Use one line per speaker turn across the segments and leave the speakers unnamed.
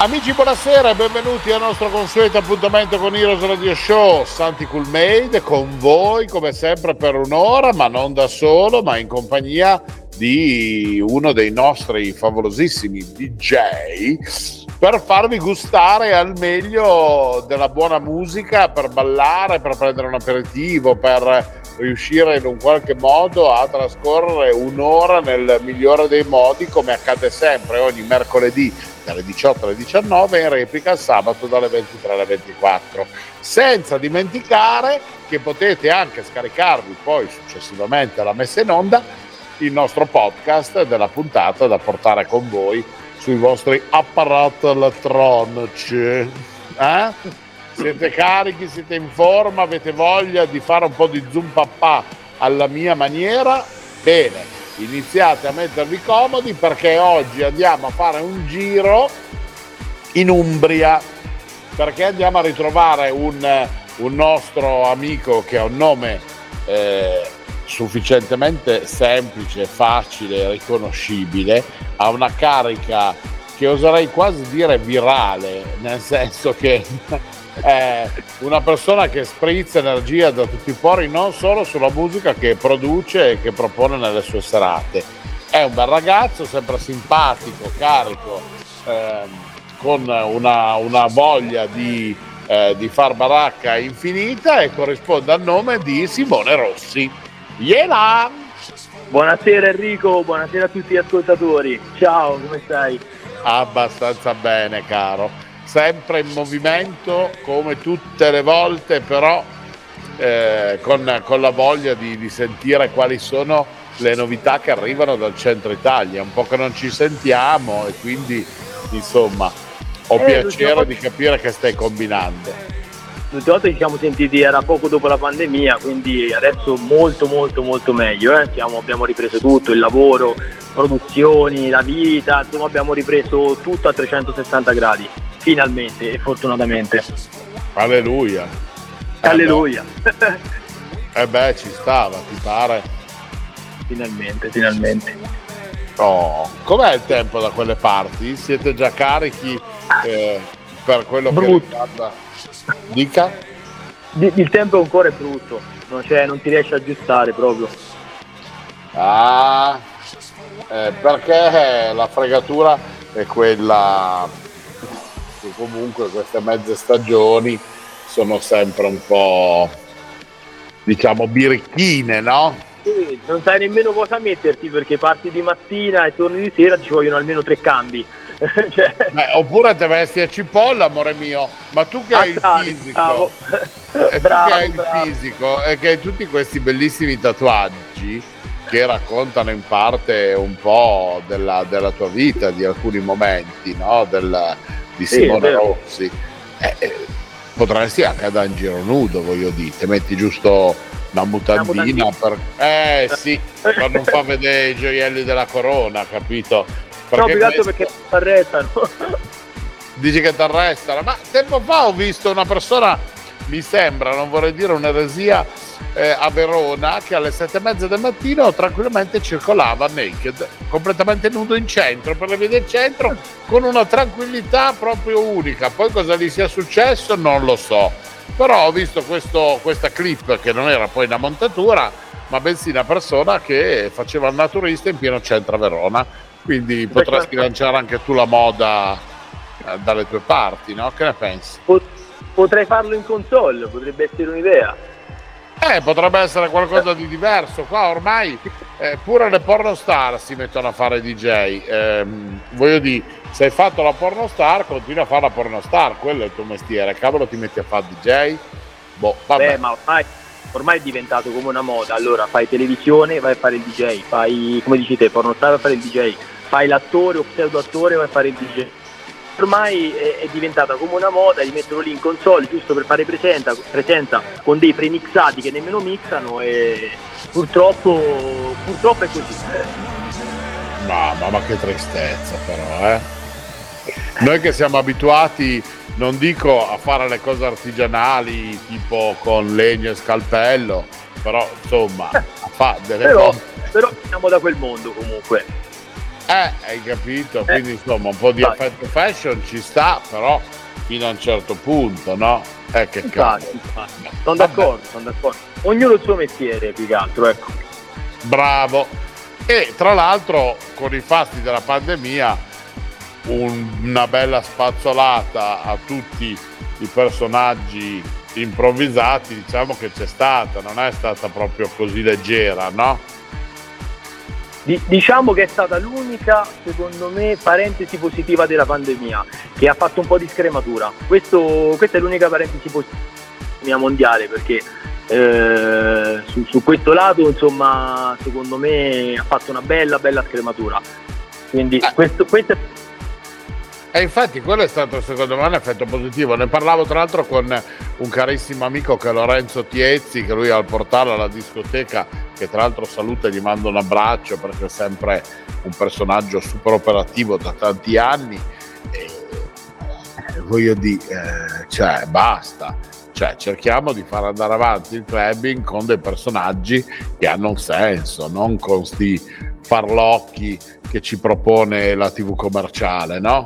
Amici, buonasera e benvenuti al nostro consueto appuntamento con Heroes Radio Show. Santi Coolmade con voi come sempre per un'ora, ma non da solo, ma in compagnia di uno dei nostri favolosissimi DJ per farvi gustare al meglio della buona musica, per ballare, per prendere un aperitivo, per riuscire in un qualche modo a trascorrere un'ora nel migliore dei modi come accade sempre ogni mercoledì dalle 18 alle 19 in replica il sabato dalle 23 alle 24 senza dimenticare che potete anche scaricarvi poi successivamente alla messa in onda il nostro podcast della puntata da portare con voi sui vostri apparati elettronici. Eh? siete carichi, siete in forma avete voglia di fare un po' di zoom papà alla mia maniera? Bene iniziate a mettervi comodi perché oggi andiamo a fare un giro in Umbria. Perché andiamo a ritrovare un, un nostro amico che ha un nome eh, sufficientemente semplice, facile, riconoscibile, ha una carica che oserei quasi dire virale, nel senso che è una persona che sprizza energia da tutti i pori non solo sulla musica che produce e che propone nelle sue serate. È un bel ragazzo, sempre simpatico, carico, ehm, con una, una, voglia di, eh, di far baracca infinita e corrisponde al nome di Simone Rossi. Iela!
Buonasera Enrico, buonasera a tutti gli ascoltatori. Ciao, come stai?
Abbastanza bene, caro sempre in movimento come tutte le volte, però eh, con, con, la voglia di, di, sentire quali sono le novità che arrivano dal centro Italia. Un po' che non ci sentiamo e quindi insomma ho eh, piacere di capire che stai combinando.
L'ultima volta ci siamo sentiti era poco dopo la pandemia, quindi adesso molto molto molto meglio. Eh? Siamo, abbiamo ripreso tutto, il lavoro, produzioni, la vita, insomma abbiamo ripreso tutto a 360 gradi finalmente e fortunatamente.
Alleluia.
Alleluia.
Eh beh, ci stava, ti pare?
Finalmente, finalmente.
Oh, com'è il tempo da quelle parti? Siete già carichi eh, per quello brutto. che riguarda... Dica?
Il tempo ancora è brutto, non, non ti riesci a aggiustare proprio.
Ah, eh, perché la fregatura è quella che comunque queste mezze stagioni sono sempre un po' diciamo birichine, no?
Sì, non sai nemmeno cosa metterti perché parti di mattina e torni di sera ci vogliono almeno tre cambi.
cioè... Beh, oppure te vesti a cipolla, amore mio, ma tu che ah, hai il fisico, e bravo, tu che hai il fisico e che hai tutti questi bellissimi tatuaggi che raccontano in parte un po' della, della tua vita, di alcuni momenti, no? Del, di Simone Rossi, eh, eh, potresti anche andare in giro nudo, voglio dire, ti metti giusto una mutandina, una per... Eh sì, per non far vedere i gioielli della corona, capito?
Perché no, questo... perché ti arrestano.
Dici che ti arrestano, ma tempo fa ho visto una persona, mi sembra, non vorrei dire un'eresia, eh, a Verona che alle sette e mezza del mattino tranquillamente circolava naked, completamente nudo in centro, per le vie del centro, con una tranquillità proprio unica. Poi cosa gli sia successo non lo so, però ho visto questo, questa clip che non era poi una montatura, ma bensì una persona che faceva il naturista in pieno centro a Verona. Quindi potresti lanciare anche tu la moda eh, dalle tue parti, no? Che ne pensi?
Potrei farlo in console, potrebbe essere un'idea.
Eh, potrebbe essere qualcosa di diverso. Qua ormai eh, pure le pornostar si mettono a fare DJ. Eh, voglio dire, se hai fatto la pornostar, continua a fare la pornostar, quello è il tuo mestiere. Cavolo, ti metti a fare DJ? Boh, vabbè.
Beh, ma ormai, ormai, è diventato come una moda. Allora, fai televisione, vai a fare il DJ. Fai, come dici te, pornostar, vai a fare il DJ. Fai l'attore o pseudo attore, vai a fare il DJ. Ormai è, è, diventata come una moda di metterlo lì in console giusto per fare presenza, presenza con dei premixati che nemmeno mixano e purtroppo, purtroppo è così.
Mamma, ma che tristezza però, eh? Noi che siamo abituati, non dico a fare le cose artigianali tipo con legno e scalpello, però insomma, a fare delle
però,
cose.
Però siamo da quel mondo comunque.
Eh, hai capito? Quindi insomma un po' di effetto fashion ci sta, però fino a un certo punto, no? Eh, che
infatti, infatti. Sono d'accordo, sono d'accordo. Ognuno il suo mestiere, più che altro, ecco.
Bravo. E tra l'altro con i fasti della pandemia un, una bella spazzolata a tutti i personaggi improvvisati, diciamo che c'è stata, non è stata proprio così leggera, no?
Diciamo che è stata l'unica, secondo me, parentesi positiva della pandemia, che ha fatto un po' di scrematura. Questo, questa è l'unica parentesi positiva mondiale, perché eh, su, su, questo lato, insomma, secondo me ha fatto una bella, bella scrematura. Quindi eh. questo, questo è
e infatti quello è stato secondo me un effetto positivo. Ne parlavo tra l'altro con un carissimo amico che è Lorenzo Tiezzi, che lui ha il portale alla discoteca, che tra l'altro saluta e gli mando un abbraccio perché è sempre un personaggio super operativo da tanti anni. E, eh, voglio dire, eh, cioè basta. Cioè, cerchiamo di far andare avanti il clubbing con dei personaggi che hanno un senso, non con sti farlocchi che ci propone la TV commerciale, no?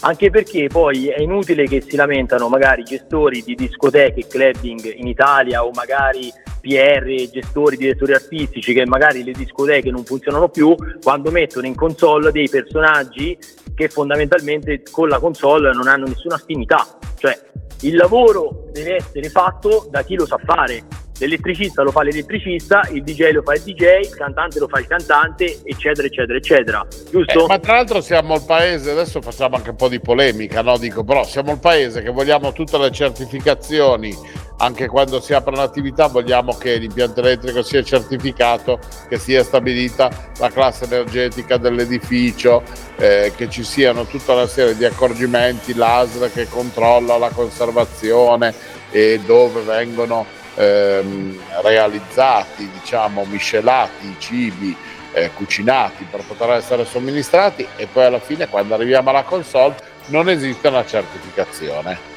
anche perché poi è inutile che si lamentano magari gestori di discoteche, clubbing in Italia o magari PR, gestori, direttori artistici che magari le discoteche non funzionano più quando mettono in console dei personaggi che fondamentalmente con la console non hanno nessuna affinità, cioè il lavoro deve essere fatto da chi lo sa fare l'elettricista lo fa l'elettricista, il DJ lo fa il DJ, il cantante lo fa il cantante, eccetera, eccetera, eccetera. Giusto?
Eh, ma tra l'altro siamo il paese, adesso facciamo anche un po' di polemica, no? Dico, però siamo il paese che vogliamo tutte le certificazioni, anche quando si apre un'attività vogliamo che l'impianto elettrico sia certificato, che sia stabilita la classe energetica dell'edificio, eh, che ci siano tutta una serie di accorgimenti, l'ASL che controlla la conservazione e dove vengono ehm, realizzati, diciamo, miscelati i cibi eh, cucinati per poter essere somministrati e poi alla fine quando arriviamo alla console non esiste una certificazione.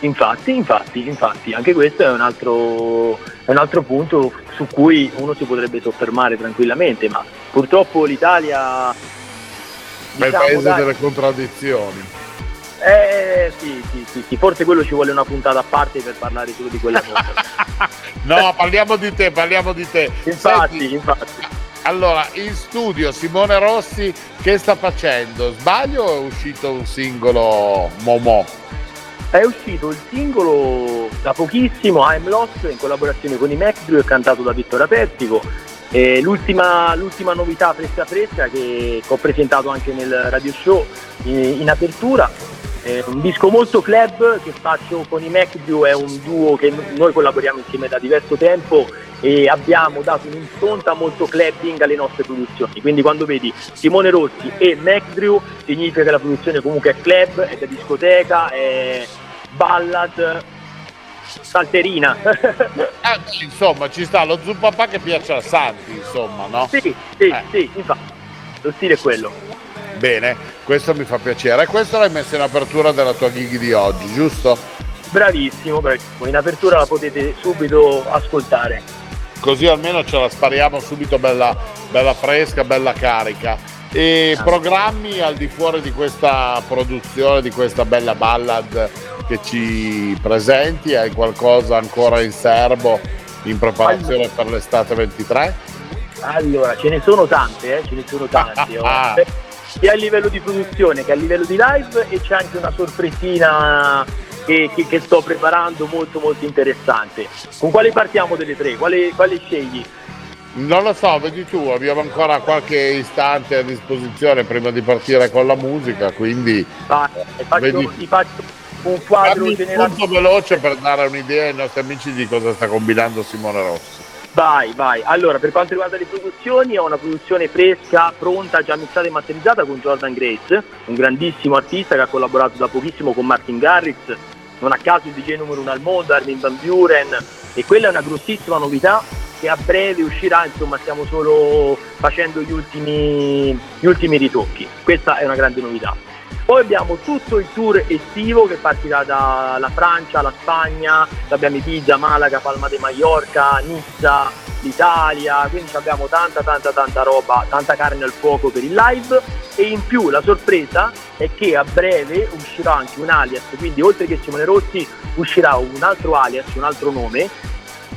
Infatti, infatti, infatti, anche questo è un, altro, è un altro punto su cui uno si potrebbe soffermare tranquillamente, ma purtroppo l'Italia...
Diciamo, è il diciamo, paese dai, delle contraddizioni.
Eh sì, sì, sì, sì, forse quello ci vuole una puntata a parte per parlare solo di quella cosa.
no, parliamo di te, parliamo di te.
Infatti, Senti, infatti.
Allora, in studio Simone Rossi che sta facendo? Sbaglio o è uscito un singolo Momo?
È uscito il singolo da pochissimo, I'm Lost, in collaborazione con i MacDrew e cantato da Vittorio Pertico. L'ultima, l'ultima, novità fresca fresca che, che, ho presentato anche nel radio show in, in apertura eh, un disco molto club che faccio con i MacView, è un duo che noi collaboriamo insieme da diverso tempo e abbiamo dato un'impronta molto clubbing alle nostre produzioni. Quindi quando vedi Simone Rossi e MacDrew significa che la produzione comunque è club, è da discoteca, è ballad, salterina.
eh, insomma, ci sta lo zuppapà che piace a Santi, insomma, no?
Sì, sì, eh. sì, infatti. Lo stile è quello.
Bene, questo mi fa piacere. E questo l'hai messo in apertura della tua gig di oggi, giusto?
Bravissimo, bravissimo. In apertura la potete subito ascoltare.
Così almeno ce la spariamo subito bella, bella fresca, bella carica. E ah. programmi al di fuori di questa produzione, di questa bella ballad che ci presenti? Hai qualcosa ancora in serbo in preparazione allora. per l'estate 23?
Allora, ce ne sono tante, eh? ce ne sono tante. sia a livello di produzione che a livello di live e c'è anche una sorpresina che, che, che sto preparando molto molto interessante. Con quale partiamo delle tre? Quale, quale scegli?
Non lo so, vedi tu, abbiamo ancora qualche istante a disposizione prima di partire con la musica, quindi...
Ah, faccio, vedi... ti faccio un quadro
generale. molto veloce per dare un'idea ai nostri amici di cosa sta combinando Simone Rossi.
Vai, vai. Allora, per quanto riguarda le produzioni, ho una produzione fresca, pronta, già mixata e masterizzata con Jordan Grace, un grandissimo artista che ha collaborato da pochissimo con Martin Garrix, non a caso il DJ numero uno al mondo, Armin Van Buren, e quella è una grossissima novità che a breve uscirà, insomma stiamo solo facendo gli ultimi, gli ultimi ritocchi. Questa è una grande novità. Poi abbiamo tutto il tour estivo che partirà dalla Francia, la Spagna, abbiamo Ibiza, Malaga, Palma de Mallorca, Nizza, l'Italia, quindi abbiamo tanta tanta tanta roba, tanta carne al fuoco per il live. E in più la sorpresa è che a breve uscirà anche un alias, quindi oltre che Simone Rossi uscirà un altro alias, un altro nome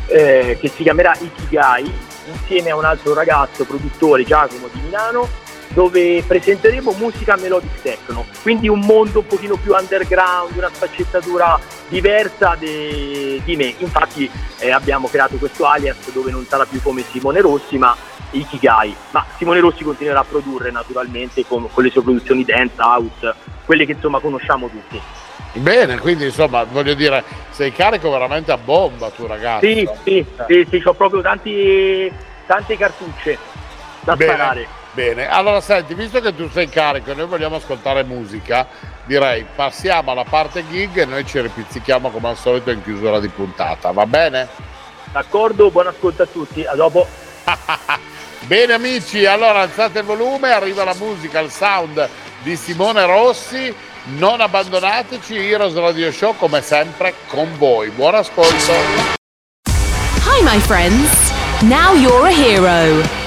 eh, che si chiamerà Ikigai insieme a un altro ragazzo produttore Giacomo di Milano dove presenteremo musica melodic techno, quindi un mondo un pochino più underground, una sfaccettatura diversa de, di me. Infatti eh, abbiamo creato questo alias dove non sarà più come Simone Rossi, ma Ikigai. Ma Simone Rossi continuerà a produrre naturalmente con, con le sue produzioni dance, house, quelle che insomma conosciamo tutti.
Bene, quindi insomma voglio dire, sei carico veramente a bomba tu ragazzo.
Sì, sì, sì, sì ho proprio tanti, tante cartucce da
Bene.
sparare.
Bene, allora senti, visto che tu sei carico e noi vogliamo ascoltare musica, direi passiamo alla parte gig e noi ci ripizzichiamo come al solito in chiusura di puntata, va bene?
D'accordo, buon ascolto a tutti, a dopo.
Bene amici, allora alzate il volume, arriva la musica, il sound di Simone Rossi, non abbandonateci, Heroes Radio Show come sempre con voi. Buon ascolto.
Hi, my friends. Now you're a hero.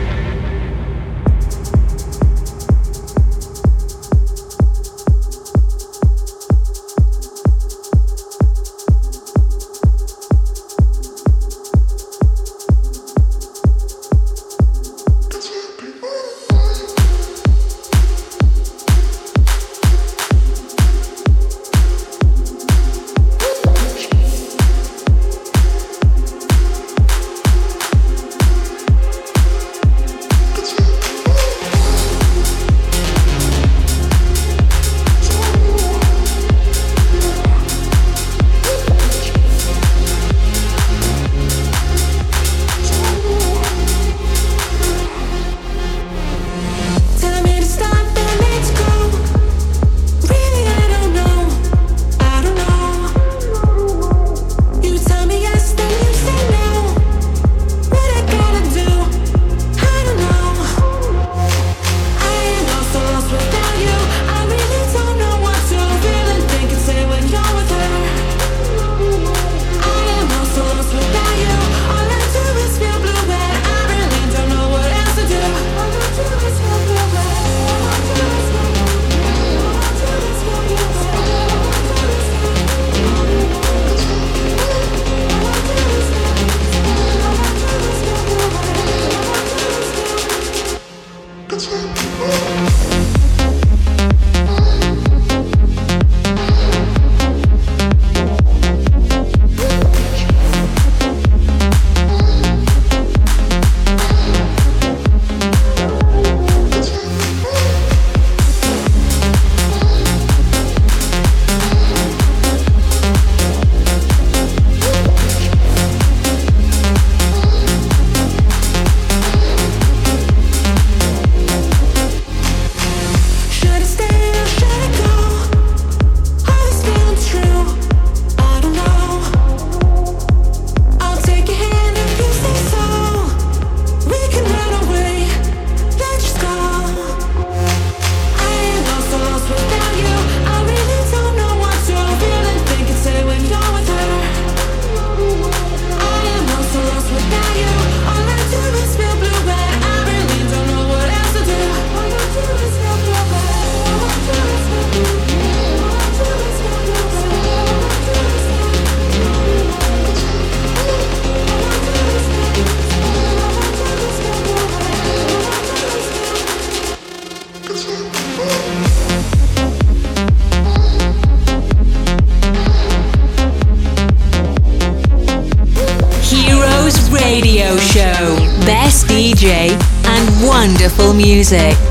Music.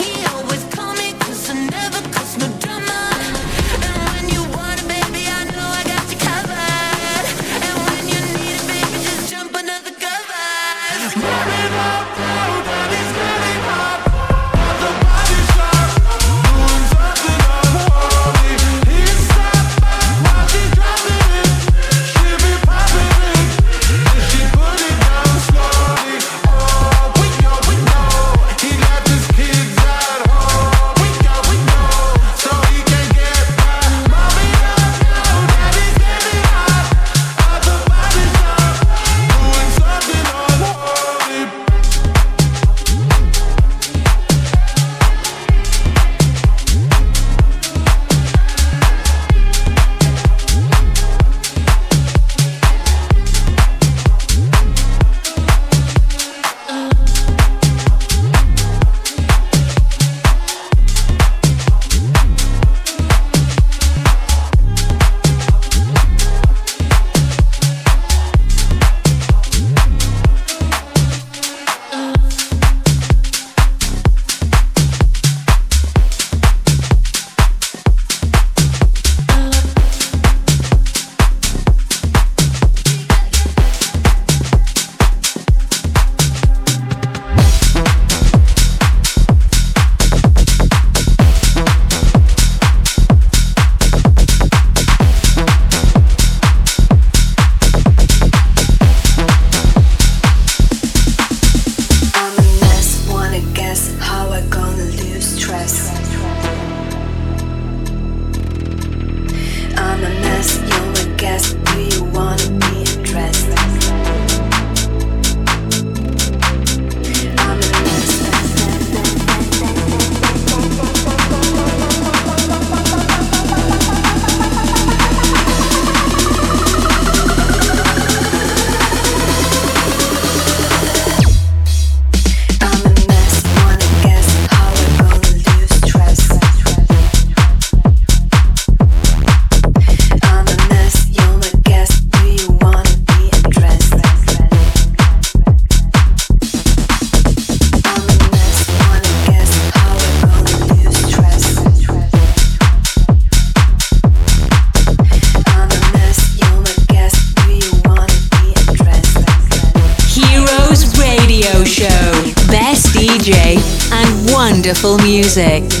Music.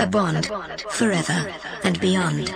A
bond forever and beyond.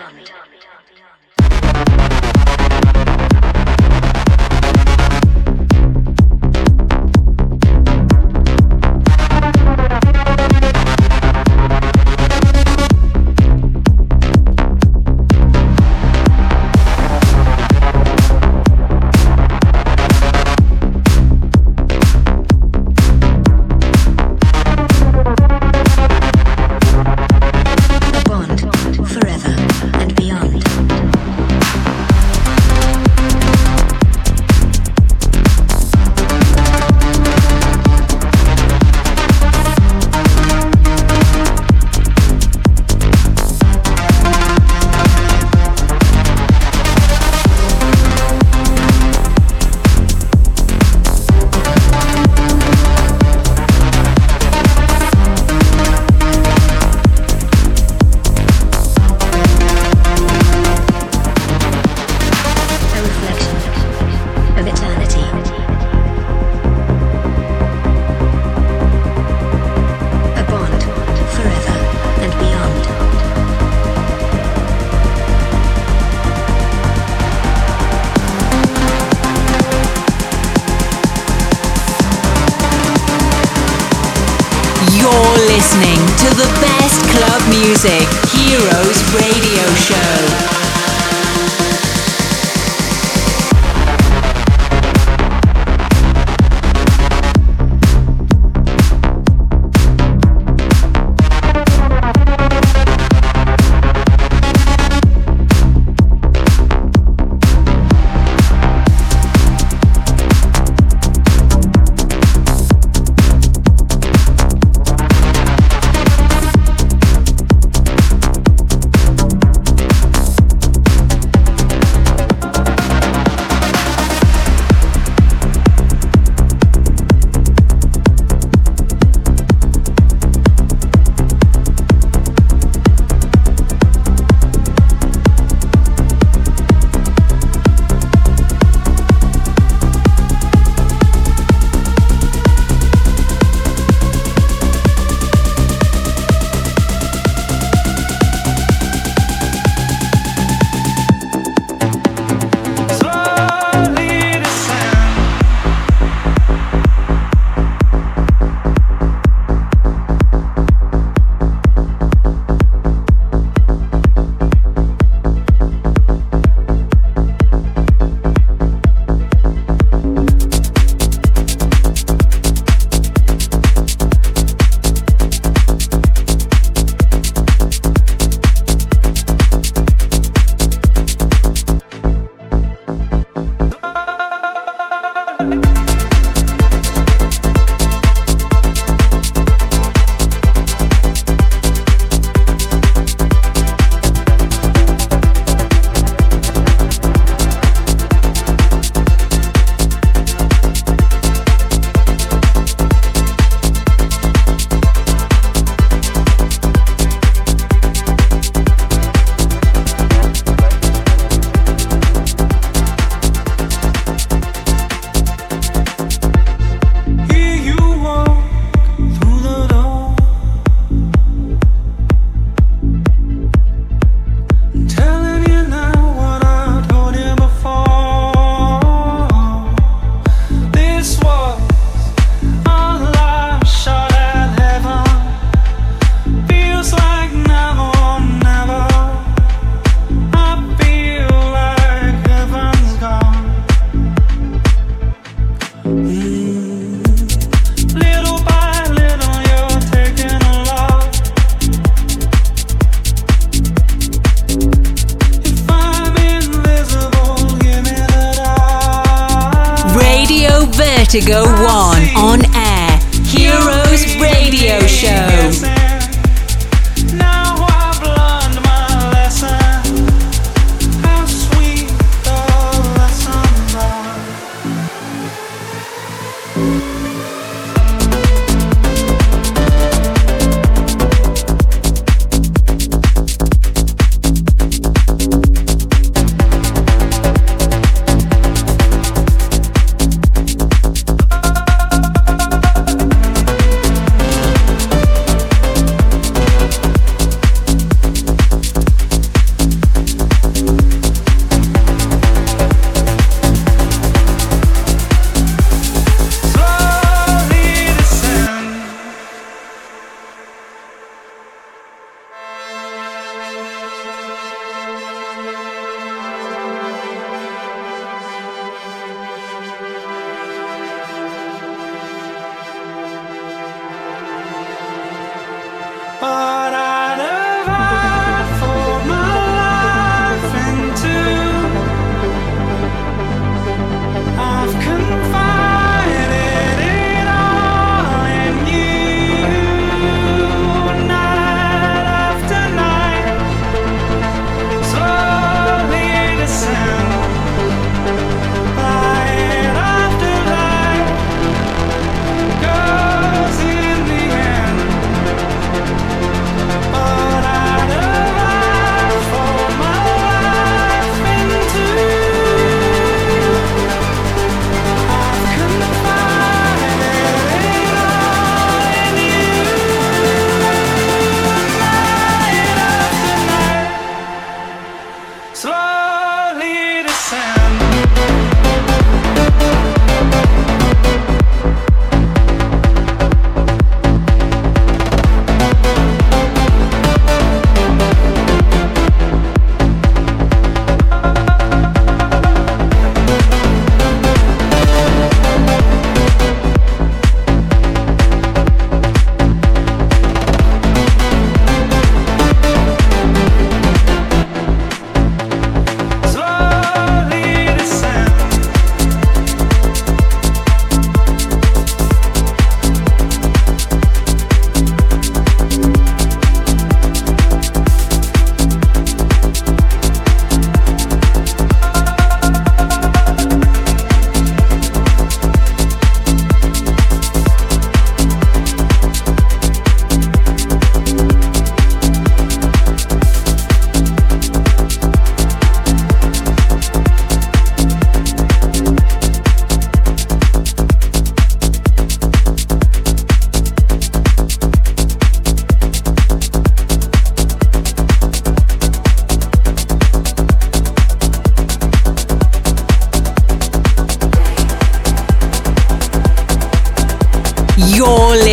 Radio Vertigo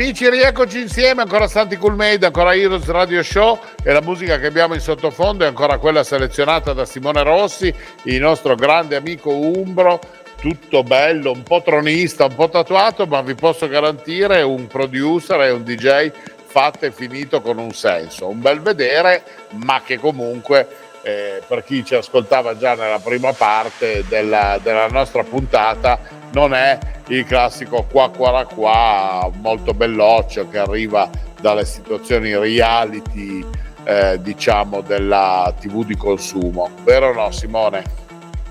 Amici, rieccoci insieme, ancora Santi Cool Made, ancora Heroes Radio Show e la musica che abbiamo in sottofondo è ancora quella selezionata da Simone Rossi, il nostro grande amico Umbro, tutto bello, un po' tronista, un po' tatuato, ma vi posso garantire un producer e un DJ fatto e finito con un senso, un bel vedere, ma che comunque eh, per chi ci ascoltava già nella prima parte della, della nostra puntata non è il classico qua qua qua molto belloccio che arriva dalle situazioni reality eh, diciamo della tv di consumo vero o no Simone?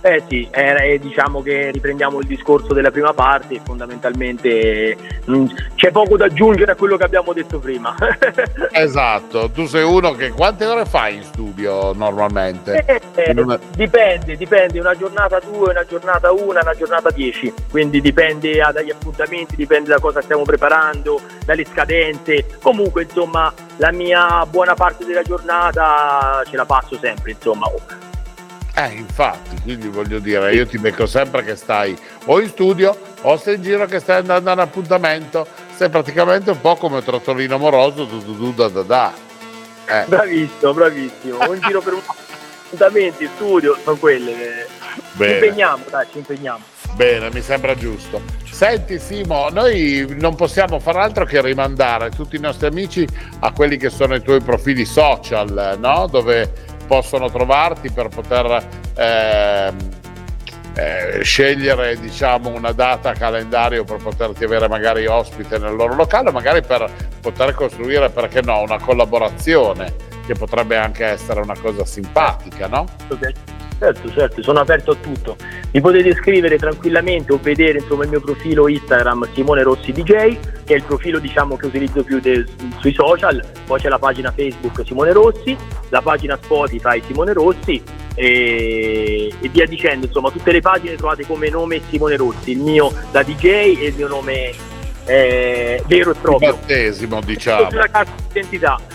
Eh sì, eh, diciamo che riprendiamo il discorso della prima parte e fondamentalmente mh, c'è poco da aggiungere a quello che abbiamo detto prima.
esatto, tu sei uno che quante ore fai in studio normalmente?
Eh, eh, una... Dipende, dipende, una giornata due, una giornata una, una giornata dieci, quindi dipende dagli appuntamenti, dipende da cosa stiamo preparando, dalle scadenze, comunque insomma la mia buona parte della giornata ce la passo sempre, insomma
eh, infatti, quindi voglio dire, io ti becco sempre che stai o in studio o sei in giro che stai andando a un appuntamento, sei praticamente un po' come Trottolino Amoroso, du, du, du, da da da.
Eh. Bravissimo, bravissimo, o in giro per un appuntamento, in studio, sono quelle. Bene. Ci impegniamo, dai, ci impegniamo.
Bene, mi sembra giusto. Senti Simo, noi non possiamo far altro che rimandare tutti i nostri amici a quelli che sono i tuoi profili social, no? Dove possono trovarti per poter eh, eh, scegliere diciamo, una data calendario per poterti avere magari ospite nel loro locale, magari per poter costruire, perché no, una collaborazione che potrebbe anche essere una cosa simpatica, no?
Okay. Certo, certo, sono aperto a tutto. Mi potete scrivere tranquillamente o vedere insomma, il mio profilo Instagram Simone Rossi DJ, che è il profilo diciamo, che utilizzo più de- sui social, poi c'è la pagina Facebook Simone Rossi, la pagina Spotify Simone Rossi e, e via dicendo, insomma tutte le pagine trovate come nome Simone Rossi, il mio da DJ e il mio nome eh, vero e proprio.
Battesimo diciamo.
La carta d'identità.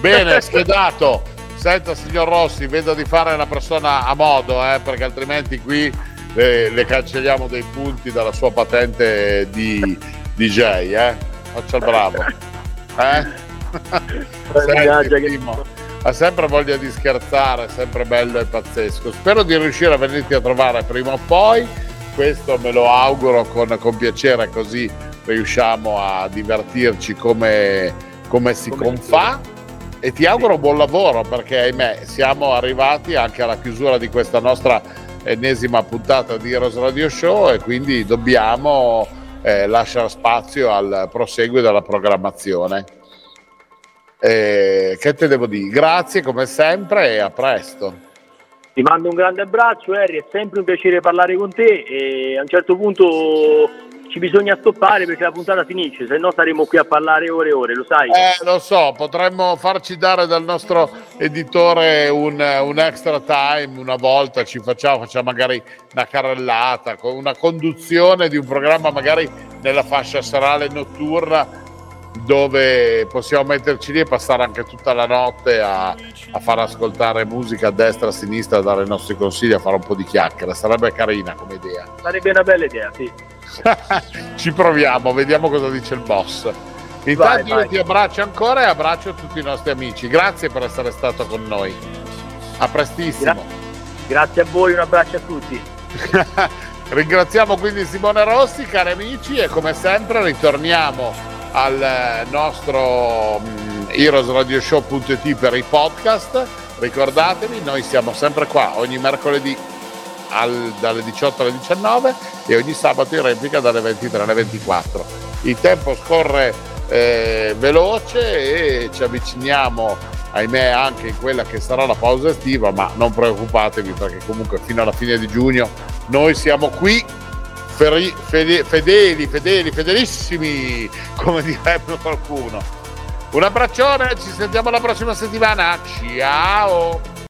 Bene, schedato. Senta signor Rossi, vedo di fare una persona a modo, eh, perché altrimenti qui le, le, cancelliamo dei punti dalla sua patente di DJ, eh? Faccia il bravo. Eh? Senti, ha sempre voglia di scherzare, sempre bello e pazzesco. Spero di riuscire a venirti a trovare prima o poi, questo me lo auguro con, con piacere, così riusciamo a divertirci come, come si come confà e ti auguro buon lavoro perché ahimè siamo arrivati anche alla chiusura di questa nostra ennesima puntata di Heroes Radio Show e quindi dobbiamo eh, lasciare spazio al proseguo della programmazione. Eh, che te devo dire? Grazie come sempre e a presto.
Ti mando un grande abbraccio Harry, è sempre un piacere parlare con te e a un certo punto ci bisogna stoppare perché la puntata finisce, se no saremo qui a parlare ore e ore, lo sai?
Eh, lo so, potremmo farci dare dal nostro editore un, un extra time una volta, ci facciamo, facciamo magari una carrellata, una conduzione di un programma magari nella fascia serale notturna dove possiamo metterci lì e passare anche tutta la notte a, a far ascoltare musica a destra e a sinistra, a dare i nostri consigli, a fare un po' di chiacchiere. Sarebbe carina come idea.
Sarebbe una bella idea, sì.
Ci proviamo, vediamo cosa dice il boss. Intanto vai, io vai. ti abbraccio ancora e abbraccio tutti i nostri amici. Grazie per essere stato con noi. A prestissimo. Gra-
grazie a voi, un abbraccio a tutti.
Ringraziamo quindi Simone Rossi, cari amici, e come sempre ritorniamo al nostro um, heroesradioshow.it per i podcast. Ricordatevi, noi siamo sempre qua ogni mercoledì al, dalle 18 alle 19 e ogni sabato in replica dalle 23 alle 24. Il tempo scorre eh, veloce e ci avviciniamo, ahimè, anche in quella che sarà la pausa estiva, ma non preoccupatevi perché comunque fino alla fine di giugno noi siamo qui feri, fede, fedeli, fedeli, fedelissimi, come direbbe qualcuno. Un abbraccione, ci sentiamo la prossima settimana. Ciao!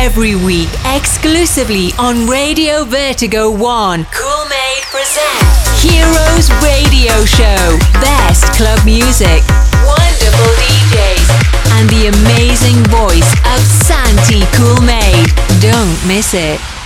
Every week, exclusively on Radio Vertigo 1, Cool Made presents Heroes Radio Show. Best club music, wonderful DJs, and the amazing voice of Santi Cool Made. Don't miss it.